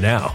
now.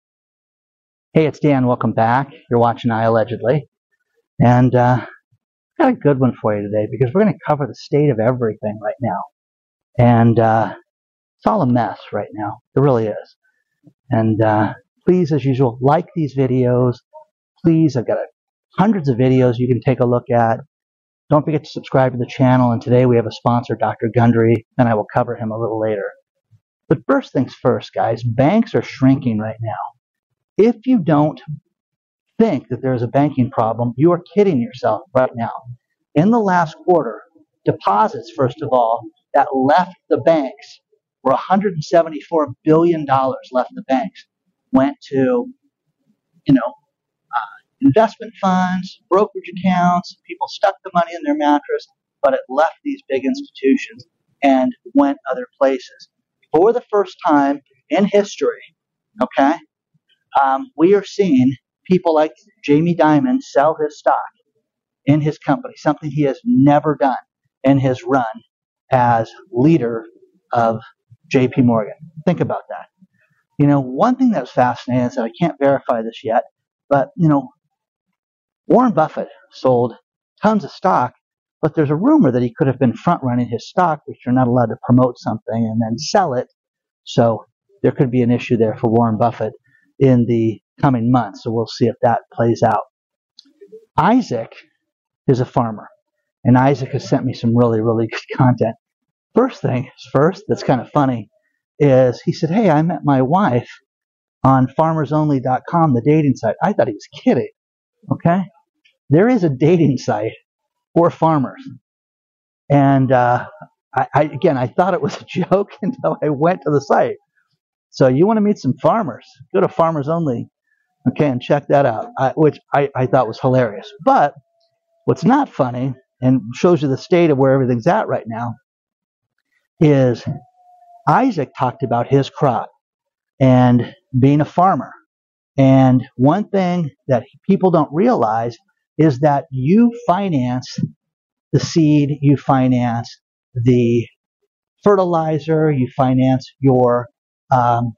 Hey, it's Dan. Welcome back. You're watching I Allegedly. And uh, got a good one for you today because we're going to cover the state of everything right now. And uh, it's all a mess right now. It really is. And uh, please, as usual, like these videos. Please, I've got hundreds of videos you can take a look at. Don't forget to subscribe to the channel. And today we have a sponsor, Dr. Gundry, and I will cover him a little later. But first things first, guys, banks are shrinking right now. If you don't think that there's a banking problem, you are kidding yourself right now. In the last quarter, deposits, first of all, that left the banks were $174 billion left the banks, went to, you know, uh, investment funds, brokerage accounts. People stuck the money in their mattress, but it left these big institutions and went other places. For the first time in history, okay, um, we are seeing people like Jamie Dimon sell his stock in his company, something he has never done in his run as leader of JP Morgan. Think about that. You know, one thing that's fascinating is that I can't verify this yet, but you know, Warren Buffett sold tons of stock, but there's a rumor that he could have been front running his stock, which you're not allowed to promote something and then sell it. So there could be an issue there for Warren Buffett in the coming months. So we'll see if that plays out. Isaac is a farmer, and Isaac has sent me some really, really good content. First thing first, that's kind of funny, is he said, Hey, I met my wife on farmersonly.com, the dating site. I thought he was kidding. Okay? there is a dating site for farmers. And uh, I, I, again, I thought it was a joke until I went to the site. So you want to meet some farmers? Go to Farmers Only, okay, and check that out, I, which I, I thought was hilarious. But what's not funny and shows you the state of where everything's at right now is Isaac talked about his crop and being a farmer. And one thing that people don't realize is that you finance the seed, you finance the fertilizer, you finance your um,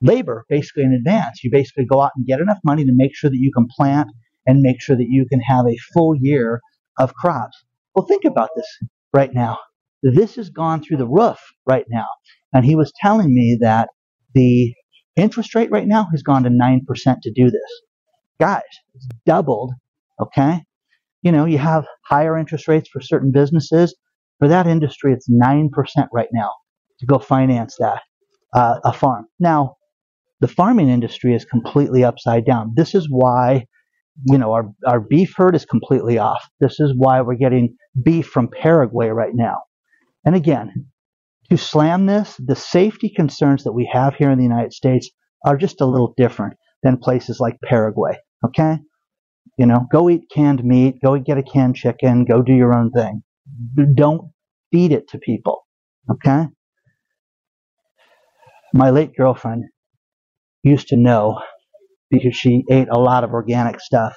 labor basically in advance. You basically go out and get enough money to make sure that you can plant and make sure that you can have a full year of crops. Well, think about this right now. This has gone through the roof right now. And he was telling me that the interest rate right now has gone to 9% to do this. Guys, it's doubled Okay? You know, you have higher interest rates for certain businesses. For that industry, it's 9% right now to go finance that, uh, a farm. Now, the farming industry is completely upside down. This is why, you know, our, our beef herd is completely off. This is why we're getting beef from Paraguay right now. And again, to slam this, the safety concerns that we have here in the United States are just a little different than places like Paraguay. Okay? You know, go eat canned meat, go get a canned chicken, go do your own thing. Don't feed it to people. Okay? My late girlfriend used to know because she ate a lot of organic stuff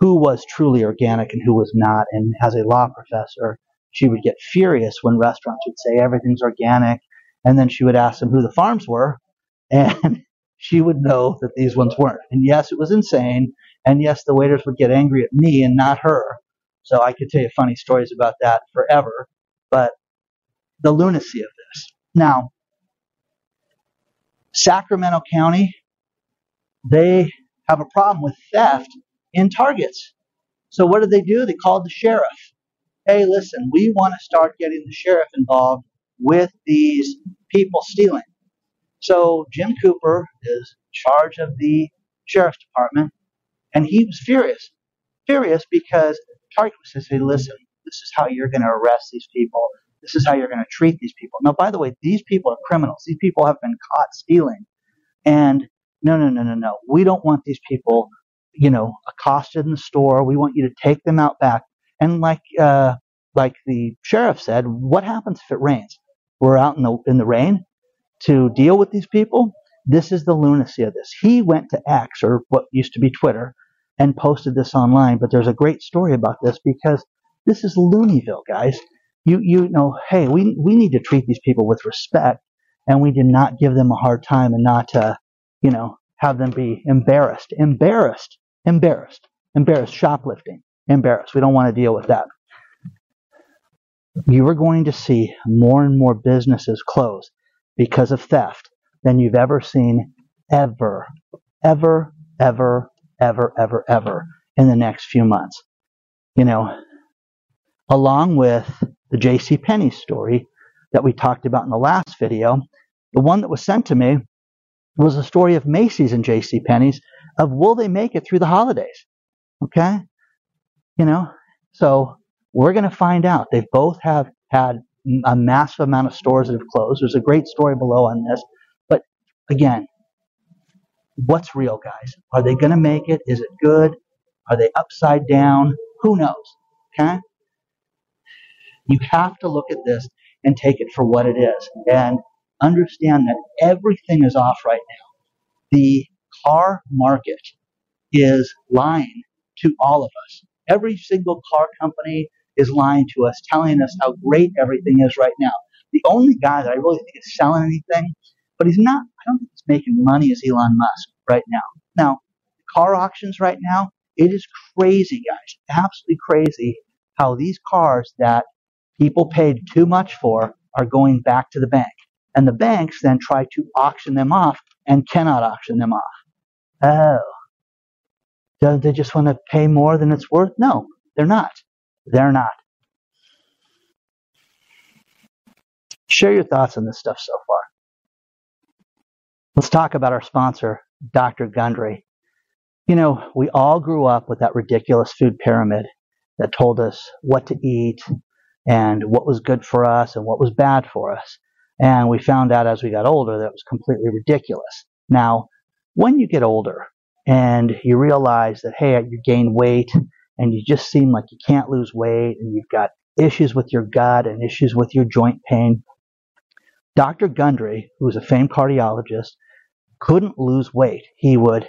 who was truly organic and who was not. And as a law professor, she would get furious when restaurants would say everything's organic. And then she would ask them who the farms were. And she would know that these ones weren't. And yes, it was insane. And yes, the waiters would get angry at me and not her. So I could tell you funny stories about that forever. But the lunacy of this. Now, Sacramento County, they have a problem with theft in targets. So what did they do? They called the sheriff. Hey, listen, we want to start getting the sheriff involved with these people stealing. So Jim Cooper is in charge of the sheriff's department, and he was furious. Furious because Target says, hey, listen, this is how you're going to arrest these people. This is how you're going to treat these people. Now, by the way, these people are criminals. These people have been caught stealing. And no, no, no, no, no. We don't want these people, you know, accosted in the store. We want you to take them out back. And like, uh, like the sheriff said, what happens if it rains? We're out in the in the rain to deal with these people. This is the lunacy of this. He went to X or what used to be Twitter and posted this online. But there's a great story about this because this is Looneyville, guys. You you know, hey, we we need to treat these people with respect, and we did not give them a hard time and not uh, you know have them be embarrassed, embarrassed, embarrassed, embarrassed, shoplifting, embarrassed. We don't want to deal with that. You are going to see more and more businesses close because of theft than you've ever seen ever, ever, ever, ever, ever, ever in the next few months. You know, along with the J.C. Penney story that we talked about in the last video, the one that was sent to me was a story of Macy's and J.C. Penney's of will they make it through the holidays? Okay, you know, so we're going to find out. They both have had a massive amount of stores that have closed. There's a great story below on this, but again, what's real, guys? Are they going to make it? Is it good? Are they upside down? Who knows? Okay? You have to look at this and take it for what it is and understand that everything is off right now. The car market is lying to all of us. Every single car company is lying to us, telling us how great everything is right now. The only guy that I really think is selling anything, but he's not, I don't think he's making money is Elon Musk right now. Now, car auctions right now, it is crazy, guys. Absolutely crazy how these cars that people paid too much for are going back to the bank. And the banks then try to auction them off and cannot auction them off. Oh. don't they just want to pay more than it's worth? No, they're not. They're not. Share your thoughts on this stuff so far. Let's talk about our sponsor, Dr. Gundry. You know, we all grew up with that ridiculous food pyramid that told us what to eat and what was good for us and what was bad for us. And we found out as we got older that it was completely ridiculous. Now, when you get older and you realize that, hey, you gain weight and you just seem like you can't lose weight and you've got issues with your gut and issues with your joint pain, Dr. Gundry, who's a famed cardiologist, couldn't lose weight. He would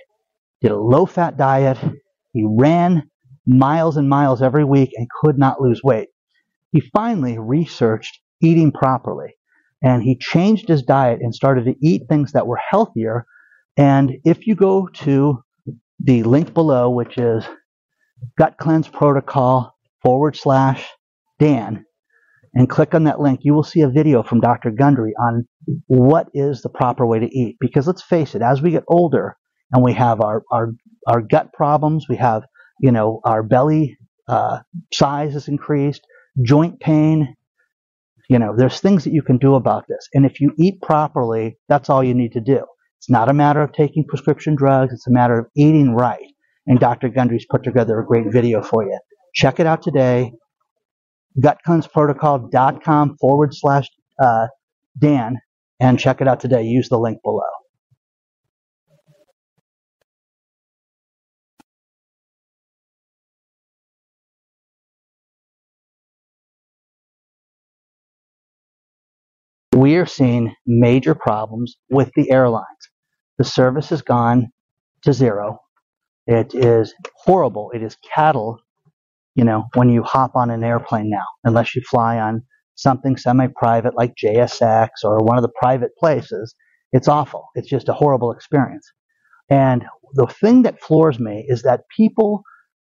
did a low fat diet. He ran miles and miles every week and could not lose weight. He finally researched eating properly and he changed his diet and started to eat things that were healthier. And if you go to the link below, which is gut cleanse protocol forward slash Dan, and click on that link, you will see a video from Dr. Gundry on what is the proper way to eat. Because let's face it, as we get older and we have our, our, our gut problems, we have, you know, our belly uh, size is increased, joint pain, you know, there's things that you can do about this. And if you eat properly, that's all you need to do. It's not a matter of taking prescription drugs. It's a matter of eating right. And Dr. Gundry's put together a great video for you. Check it out today. GutCleanseProtocol.com forward slash uh, Dan and check it out today. Use the link below. We are seeing major problems with the airlines. The service has gone to zero. It is horrible. It is cattle, you know, when you hop on an airplane now, unless you fly on something semi-private like JSX or one of the private places. It's awful. It's just a horrible experience. And the thing that floors me is that people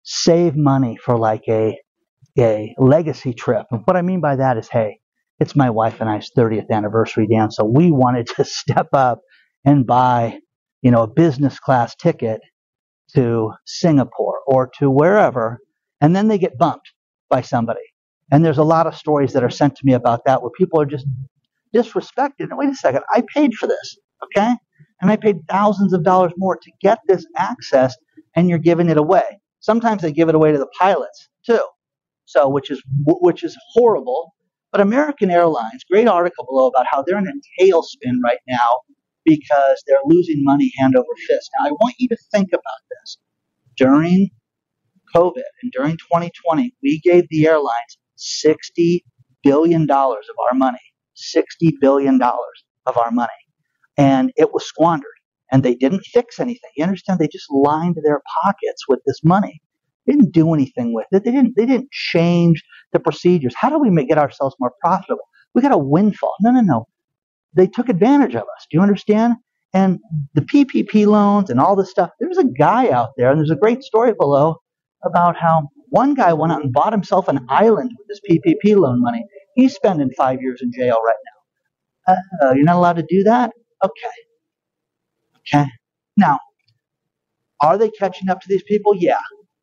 save money for like a a legacy trip. And what I mean by that is, hey, it's my wife and I's 30th anniversary, Dan. So we wanted to step up and buy, you know, a business class ticket to Singapore or to wherever. And then they get bumped by somebody. And there's a lot of stories that are sent to me about that where people are just disrespected. And wait a second, I paid for this, okay? And I paid thousands of dollars more to get this access, and you're giving it away. Sometimes they give it away to the pilots too. So, which is which is horrible but American Airlines, great article below about how they're in a tailspin right now because they're losing money hand over fist. Now, I want you to think about this. During COVID and during 2020, we gave the airlines $60 billion of our money. $60 billion of our money. And it was squandered. And they didn't fix anything. You understand? They just lined their pockets with this money. Didn't do anything with it. They didn't, they didn't change the procedures. How do we make, get ourselves more profitable? We got a windfall. No, no, no. They took advantage of us. Do you understand? And the PPP loans and all this stuff. There's a guy out there, and there's a great story below about how one guy went out and bought himself an island with his PPP loan money. He's spending five years in jail right now. Uh, you're not allowed to do that? Okay. Okay. Now, are they catching up to these people? Yeah.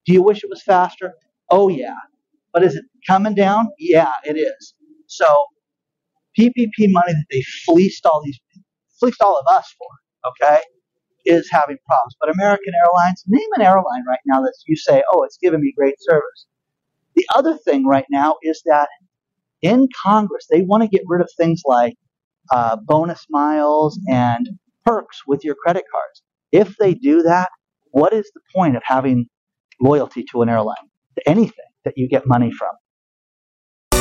Do you wish it was faster? Oh, yeah. But is it coming down? Yeah, it is. So, PPP money that they fleeced all these, fleeced all of us for, okay, is having problems. But American Airlines, name an airline right now that you say, oh, it's giving me great service. The other thing right now is that in Congress, they want to get rid of things like uh, bonus miles and perks with your credit cards. If they do that, what is the point of having loyalty to an airline, to anything that you get money from?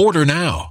Order now.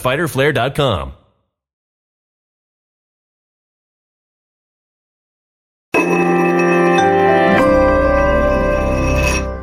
www.fighterflare.com.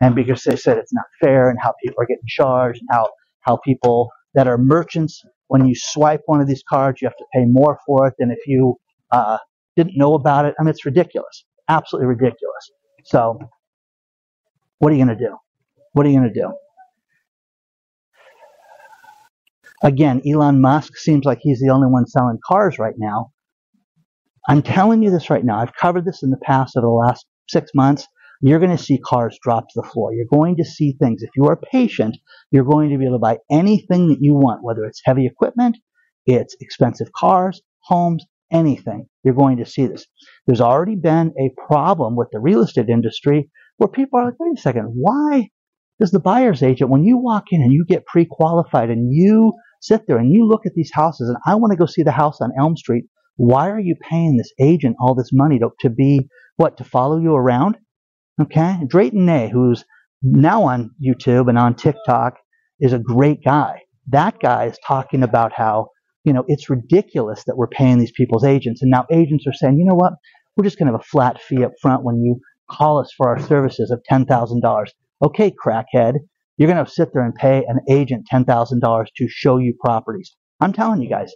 And because they said it's not fair and how people are getting charged and how, how people that are merchants, when you swipe one of these cards, you have to pay more for it than if you uh, didn't know about it. I mean, it's ridiculous. Absolutely ridiculous. So, what are you going to do? What are you going to do? Again, Elon Musk seems like he's the only one selling cars right now. I'm telling you this right now. I've covered this in the past over the last six months, you're going to see cars drop to the floor. You're going to see things. If you are patient, you're going to be able to buy anything that you want, whether it's heavy equipment, it's expensive cars, homes, anything. You're going to see this. There's already been a problem with the real estate industry where people are like, wait a second, why does the buyer's agent, when you walk in and you get pre-qualified and you sit there and you look at these houses and I want to go see the house on Elm Street, why are you paying this agent all this money to, to be, what, to follow you around? Okay. Drayton Nay, who's now on YouTube and on TikTok, is a great guy. That guy is talking about how, you know, it's ridiculous that we're paying these people's agents. And now agents are saying, you know what? We're just going to have a flat fee up front when you call us for our services of $10,000. Okay, crackhead. You're going to sit there and pay an agent $10,000 to show you properties. I'm telling you guys,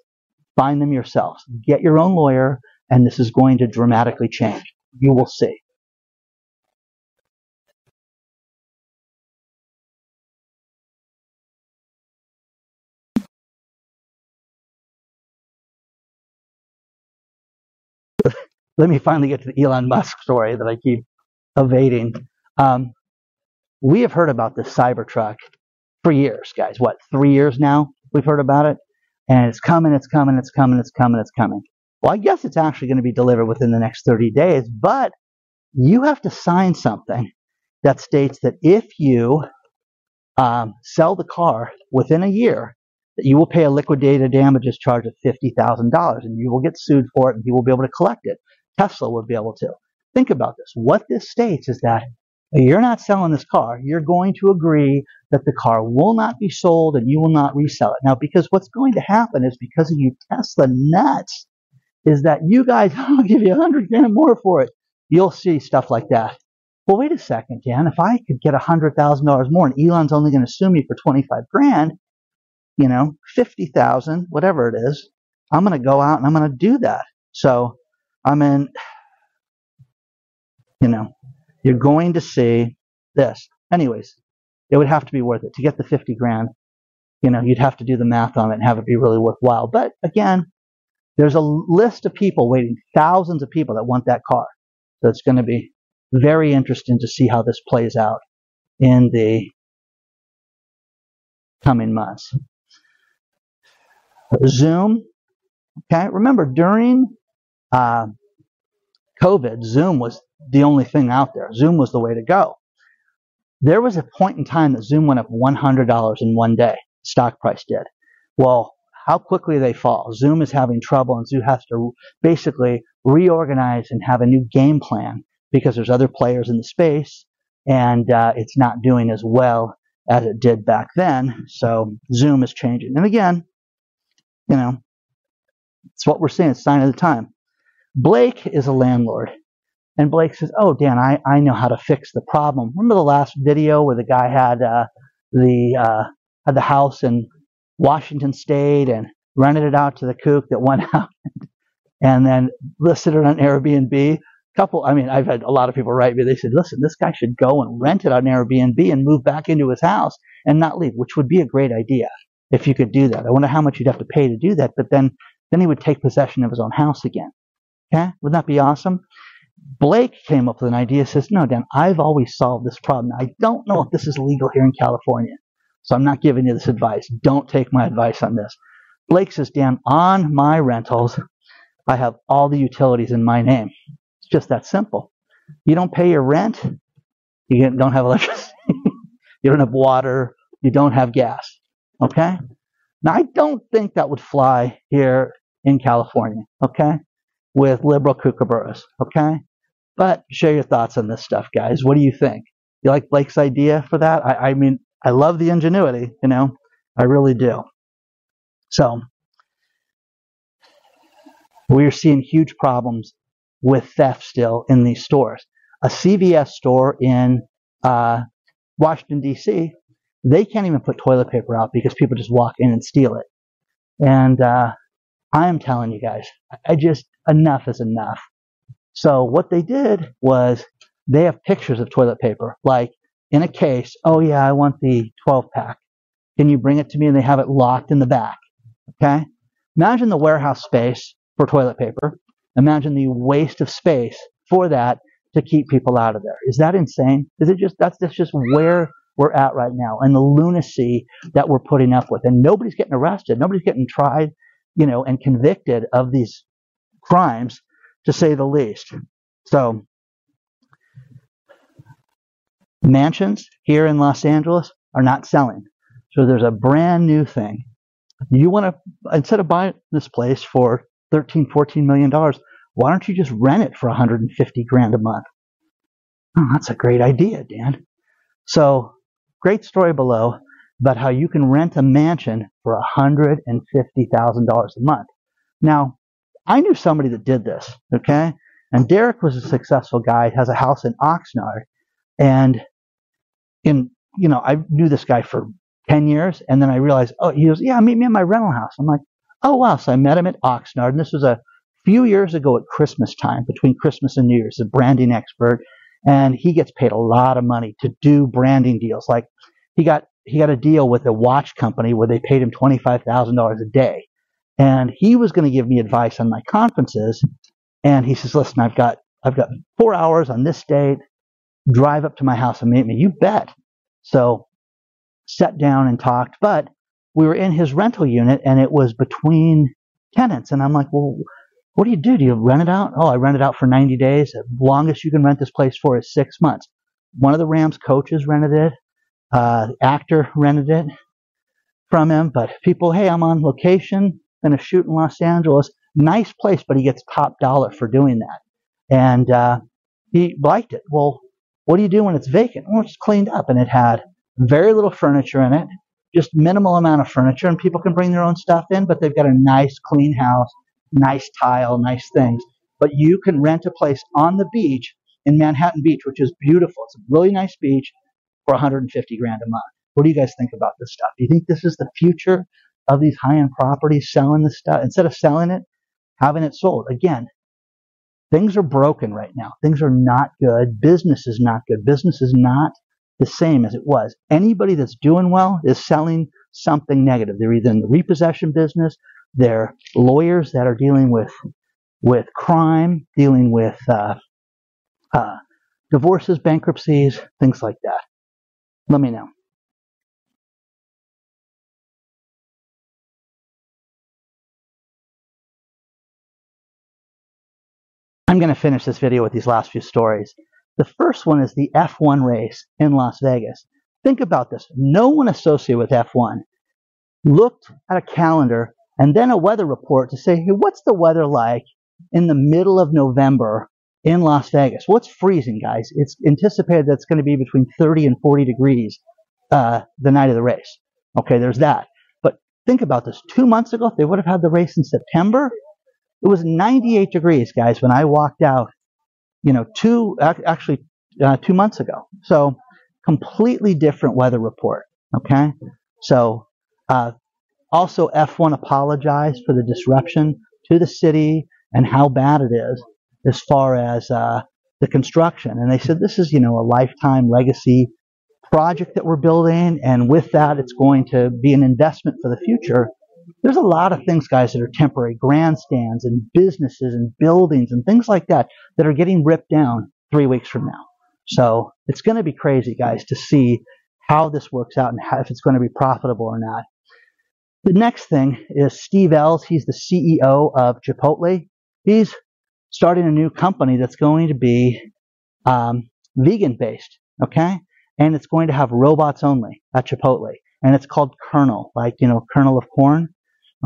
find them yourselves. Get your own lawyer, and this is going to dramatically change. You will see. Let me finally get to the Elon Musk story that I keep evading. Um, we have heard about this Cybertruck for years, guys. What, three years now? We've heard about it. And it's coming, it's coming, it's coming, it's coming, it's coming. Well, I guess it's actually going to be delivered within the next 30 days, but you have to sign something that states that if you um, sell the car within a year, that you will pay a liquidated damages charge of $50,000 and you will get sued for it and you will be able to collect it. Tesla would be able to. Think about this. What this states is that you're not selling this car. You're going to agree that the car will not be sold and you will not resell it. Now, because what's going to happen is because of you Tesla nuts, is that you guys, I'll give you a hundred grand more for it. You'll see stuff like that. Well, wait a second, Dan. If I could get a hundred thousand dollars more and Elon's only going to sue me for 25 grand, you know, 50,000, whatever it is, I'm going to go out and I'm going to do that. So I mean, you know, you're going to see this. Anyways, it would have to be worth it to get the 50 grand. You know, you'd have to do the math on it and have it be really worthwhile. But again, there's a list of people waiting, thousands of people that want that car. So it's going to be very interesting to see how this plays out in the coming months. Zoom. Okay. Remember during uh, COVID, Zoom was the only thing out there. Zoom was the way to go. There was a point in time that Zoom went up $100 in one day. Stock price did. Well, how quickly they fall. Zoom is having trouble and Zoom has to basically reorganize and have a new game plan because there's other players in the space and uh, it's not doing as well as it did back then. So Zoom is changing. And again, you know, it's what we're seeing. It's sign of the time. Blake is a landlord. And Blake says, Oh, Dan, I, I know how to fix the problem. Remember the last video where the guy had uh, the uh, had the house in Washington State and rented it out to the kook that went out and then listed it on Airbnb? Couple, I mean, I've had a lot of people write me. They said, "Listen, this guy should go and rent it on Airbnb and move back into his house and not leave," which would be a great idea if you could do that. I wonder how much you'd have to pay to do that, but then then he would take possession of his own house again. Yeah, wouldn't that be awesome? Blake came up with an idea. Says, "No, Dan, I've always solved this problem. I don't know if this is legal here in California, so I'm not giving you this advice. Don't take my advice on this." Blake says, "Dan, on my rentals, I have all the utilities in my name. It's just that simple. You don't pay your rent, you don't have electricity, you don't have water, you don't have gas. Okay." Now, I don't think that would fly here in California. Okay with liberal kookaburras. Okay? But share your thoughts on this stuff, guys. What do you think? You like Blake's idea for that? I, I mean, I love the ingenuity, you know, I really do. So, we're seeing huge problems with theft still in these stores. A CVS store in uh, Washington, D.C., they can't even put toilet paper out because people just walk in and steal it. And uh, I am telling you guys, I just, enough is enough. So what they did was they have pictures of toilet paper, like in a case. Oh yeah, I want the 12 pack. Can you bring it to me? And they have it locked in the back. Okay. Imagine the warehouse space for toilet paper. Imagine the waste of space for that to keep people out of there. Is that insane? Is it just that's, that's just where we're at right now and the lunacy that we're putting up with. And nobody's getting arrested. Nobody's getting tried, you know, and convicted of these crimes to say the least. So mansions here in Los Angeles are not selling. So there's a brand new thing. You want to, instead of buying this place for 13, 14 million dollars, why don't you just rent it for 150 grand a month? Oh, that's a great idea, Dan. So great story below about how you can rent a mansion for $150,000 a month. Now, I knew somebody that did this, okay? And Derek was a successful guy, has a house in Oxnard, and in you know, I knew this guy for 10 years, and then I realized, oh, he goes, yeah, meet me at my rental house. I'm like, oh, wow. So I met him at Oxnard, and this was a few years ago at Christmas time, between Christmas and New Year's, a branding expert, and he gets paid a lot of money to do branding deals. Like he got he got a deal with a watch company where they paid him twenty five thousand dollars a day, and he was going to give me advice on my conferences. And he says, "Listen, I've got I've got four hours on this date. Drive up to my house and meet me." You bet. So sat down and talked, but we were in his rental unit and it was between tenants. And I'm like, well, what do you do? Do you rent it out? Oh, I rent it out for 90 days. The longest you can rent this place for is six months. One of the Rams coaches rented it. Uh, the actor rented it from him. But people, hey, I'm on location, going to shoot in Los Angeles. Nice place, but he gets top dollar for doing that. And uh, he liked it. Well, what do you do when it's vacant? Well, it's cleaned up, and it had very little furniture in it, just minimal amount of furniture, and people can bring their own stuff in, but they've got a nice, clean house, nice tile, nice things. But you can rent a place on the beach in Manhattan Beach, which is beautiful. It's a really nice beach for 150 grand a month. What do you guys think about this stuff? Do you think this is the future of these high-end properties, selling the stuff instead of selling it, having it sold? Again, things are broken right now. Things are not good. Business is not good. Business is not the same as it was. Anybody that's doing well is selling something negative. They're either in the repossession business, they're lawyers that are dealing with with crime, dealing with uh, uh, divorces, bankruptcies, things like that. Let me know. I'm going to finish this video with these last few stories. The first one is the F1 race in Las Vegas. Think about this. No one associated with F1 looked at a calendar and then a weather report to say, hey, what's the weather like in the middle of November in Las Vegas? What's freezing, guys? It's anticipated that it's going to be between 30 and 40 degrees uh, the night of the race. Okay, there's that. But think about this. Two months ago, they would have had the race in September, it was 98 degrees, guys, when I walked out, you know, two, actually, uh, two months ago. So, completely different weather report. Okay. So, uh, also F1 apologized for the disruption to the city and how bad it is as far as, uh, the construction. And they said, this is, you know, a lifetime legacy project that we're building. And with that, it's going to be an investment for the future there's a lot of things, guys, that are temporary grandstands and businesses and buildings and things like that that are getting ripped down three weeks from now. So it's going to be crazy, guys, to see how this works out and how, if it's going to be profitable or not. The next thing is Steve Ells. He's the CEO of Chipotle. He's starting a new company that's going to be um, vegan based, okay? And it's going to have robots only at Chipotle. And it's called Kernel, like, you know, kernel of corn.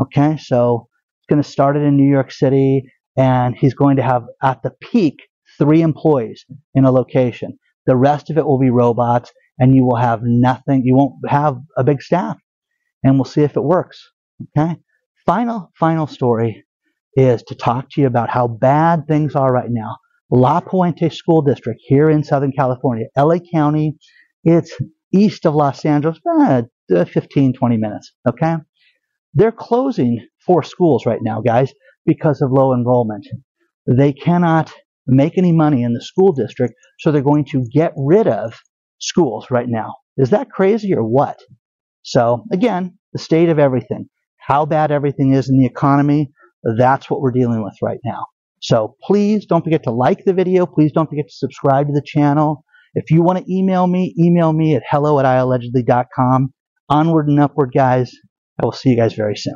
Okay, so he's going to start it in New York City, and he's going to have at the peak three employees in a location. The rest of it will be robots, and you will have nothing. You won't have a big staff, and we'll see if it works. Okay. Final, final story is to talk to you about how bad things are right now. La Puente School District here in Southern California, LA County. It's east of Los Angeles, eh, 15, 20 minutes. Okay. They're closing four schools right now, guys, because of low enrollment. They cannot make any money in the school district, so they're going to get rid of schools right now. Is that crazy or what? So, again, the state of everything. How bad everything is in the economy, that's what we're dealing with right now. So please don't forget to like the video. Please don't forget to subscribe to the channel. If you want to email me, email me at hello at iallegedly.com. Onward and upward, guys. I will see you guys very soon.